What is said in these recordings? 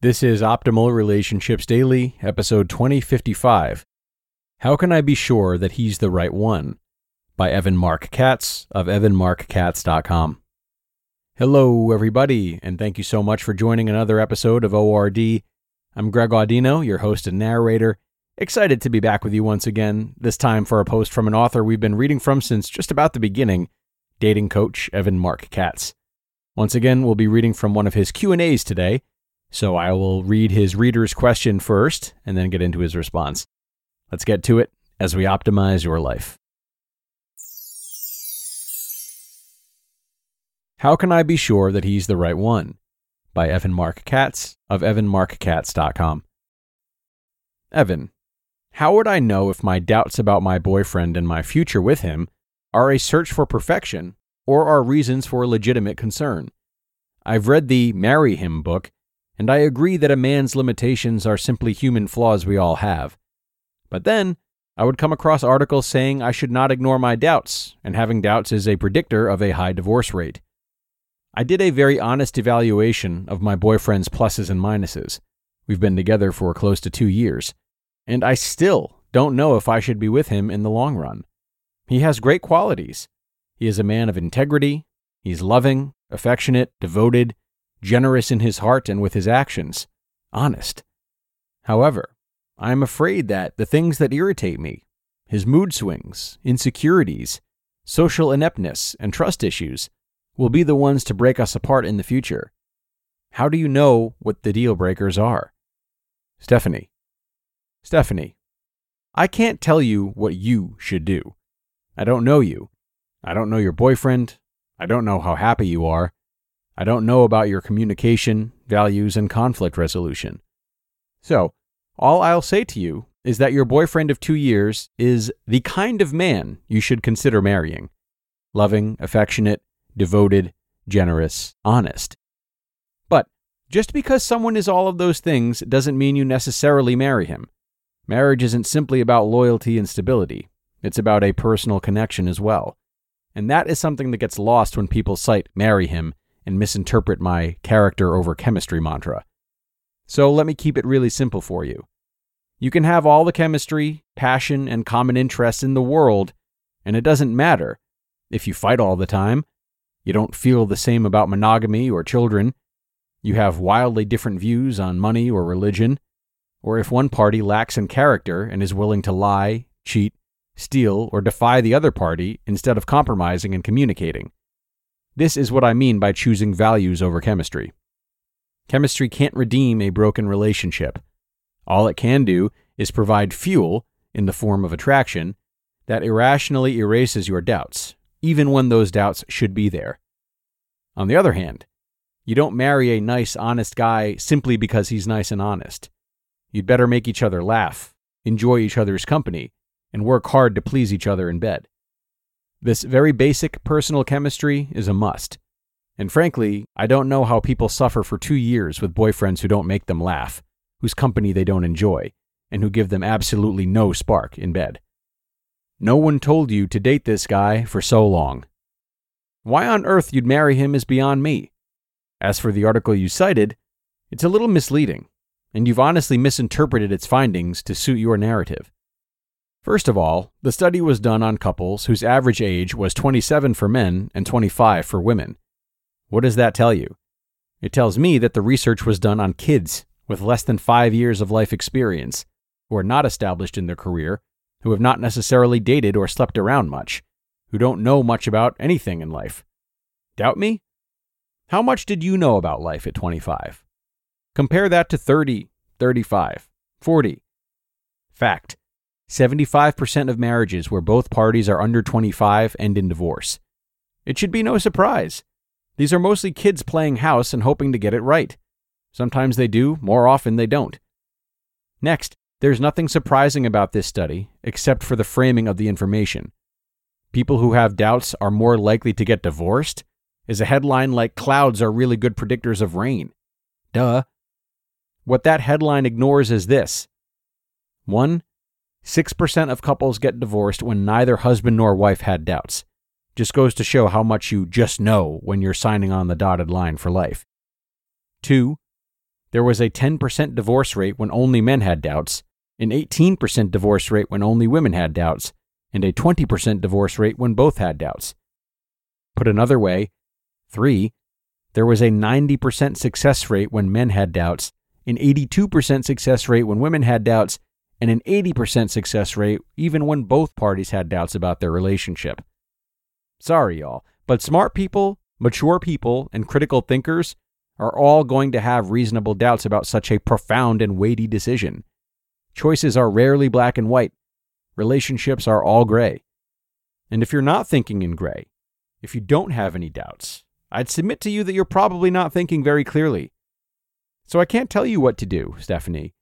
This is Optimal Relationships Daily, episode 2055. How Can I Be Sure That He's the Right One? by Evan Marc Katz of evanmarckatz.com. Hello, everybody, and thank you so much for joining another episode of ORD. I'm Greg Audino, your host and narrator. Excited to be back with you once again, this time for a post from an author we've been reading from since just about the beginning, dating coach Evan Marc Katz. Once again, we'll be reading from one of his Q&As today, so I will read his reader's question first and then get into his response. Let's get to it as we optimize your life. How can I be sure that he's the right one? By Evan Marc Katz of evanmarckatz.com. Evan, how would I know if my doubts about my boyfriend and my future with him are a search for perfection or are reasons for legitimate concern? I've read the Marry Him book and I agree that a man's limitations are simply human flaws we all have. But then, I would come across articles saying I should not ignore my doubts, and having doubts is a predictor of a high divorce rate. I did a very honest evaluation of my boyfriend's pluses and minuses. We've been together for close to two years, and I still don't know if I should be with him in the long run. He has great qualities. He is a man of integrity, he's loving, affectionate, devoted, generous in his heart and with his actions, honest. However, I am afraid that the things that irritate me, his mood swings, insecurities, social ineptness, and trust issues, will be the ones to break us apart in the future. How do you know what the deal breakers are? Stephanie. Stephanie, I can't tell you what you should do. I don't know you. I don't know your boyfriend. I don't know how happy you are. I don't know about your communication, values, and conflict resolution. So, all I'll say to you is that your boyfriend of two years is the kind of man you should consider marrying loving, affectionate, devoted, generous, honest. But just because someone is all of those things doesn't mean you necessarily marry him. Marriage isn't simply about loyalty and stability, it's about a personal connection as well. And that is something that gets lost when people cite marry him and misinterpret my character over chemistry mantra. So let me keep it really simple for you. You can have all the chemistry, passion, and common interests in the world, and it doesn't matter if you fight all the time, you don't feel the same about monogamy or children, you have wildly different views on money or religion, or if one party lacks in character and is willing to lie, cheat, steal, or defy the other party instead of compromising and communicating. This is what I mean by choosing values over chemistry. Chemistry can't redeem a broken relationship. All it can do is provide fuel, in the form of attraction, that irrationally erases your doubts, even when those doubts should be there. On the other hand, you don't marry a nice, honest guy simply because he's nice and honest. You'd better make each other laugh, enjoy each other's company, and work hard to please each other in bed. This very basic personal chemistry is a must. And frankly, I don't know how people suffer for two years with boyfriends who don't make them laugh, whose company they don't enjoy, and who give them absolutely no spark in bed. No one told you to date this guy for so long. Why on earth you'd marry him is beyond me. As for the article you cited, it's a little misleading, and you've honestly misinterpreted its findings to suit your narrative. First of all, the study was done on couples whose average age was 27 for men and 25 for women. What does that tell you? It tells me that the research was done on kids with less than five years of life experience, who are not established in their career, who have not necessarily dated or slept around much, who don't know much about anything in life. Doubt me? How much did you know about life at 25? Compare that to 30, 35, 40. Fact 75% of marriages where both parties are under 25 end in divorce. It should be no surprise. These are mostly kids playing house and hoping to get it right. Sometimes they do, more often they don't. Next, there's nothing surprising about this study except for the framing of the information. People who have doubts are more likely to get divorced is a headline like clouds are really good predictors of rain. Duh. What that headline ignores is this 1. 6% of couples get divorced when neither husband nor wife had doubts. Just goes to show how much you just know when you're signing on the dotted line for life. 2. There was a 10% divorce rate when only men had doubts, an 18% divorce rate when only women had doubts, and a 20% divorce rate when both had doubts. Put another way, 3. There was a 90% success rate when men had doubts, an 82% success rate when women had doubts, and an 80% success rate even when both parties had doubts about their relationship. Sorry, y'all, but smart people, mature people, and critical thinkers are all going to have reasonable doubts about such a profound and weighty decision. Choices are rarely black and white. Relationships are all gray. And if you're not thinking in gray, if you don't have any doubts, I'd submit to you that you're probably not thinking very clearly. So I can't tell you what to do, Stephanie,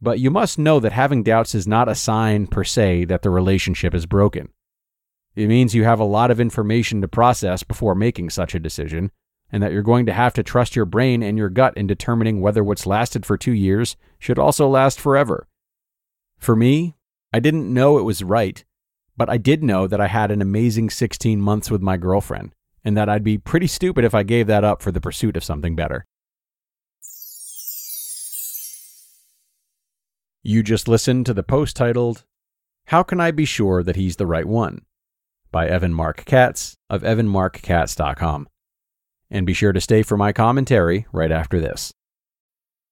but you must know that having doubts is not a sign per se that the relationship is broken. It means you have a lot of information to process before making such a decision, and that you're going to have to trust your brain and your gut in determining whether what's lasted for two years should also last forever. For me, I didn't know it was right, but I did know that I had an amazing 16 months with my girlfriend, and that I'd be pretty stupid if I gave that up for the pursuit of something better. You just listened to the post titled, How Can I Be Sure That He's the Right One? by Evan Marc Katz of evanmarckatz.com. And be sure to stay for my commentary right after this.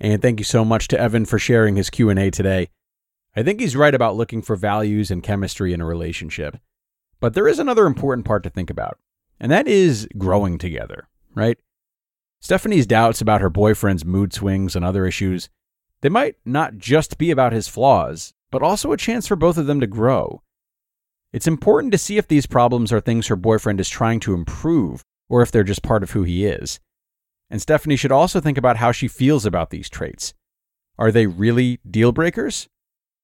And thank you so much to Evan for sharing his Q&A today. I think he's right about looking for values and chemistry in a relationship. But there is another important part to think about, and that is growing together, right? Stephanie's doubts about her boyfriend's mood swings and other issues, they might not just be about his flaws, but also a chance for both of them to grow. It's important to see if these problems are things her boyfriend is trying to improve or if they're just part of who he is. And Stephanie should also think about how she feels about these traits. Are they really deal breakers?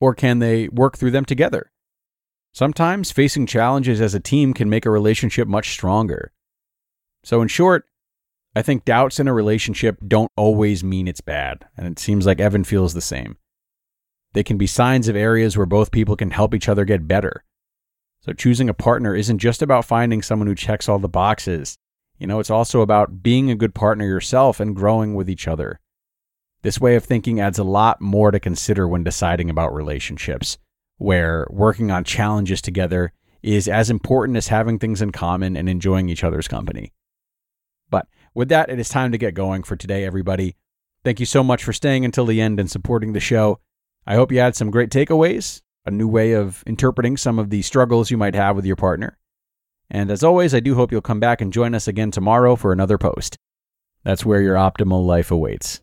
Or can they work through them together? Sometimes facing challenges as a team can make a relationship much stronger. So, in short, I think doubts in a relationship don't always mean it's bad, and it seems like Evan feels the same. They can be signs of areas where both people can help each other get better. So, choosing a partner isn't just about finding someone who checks all the boxes. You know, it's also about being a good partner yourself and growing with each other. This way of thinking adds a lot more to consider when deciding about relationships, where working on challenges together is as important as having things in common and enjoying each other's company. But with that, it is time to get going for today, everybody. Thank you so much for staying until the end and supporting the show. I hope you had some great takeaways, a new way of interpreting some of the struggles you might have with your partner. And as always, I do hope you'll come back and join us again tomorrow for another post. That's where your optimal life awaits.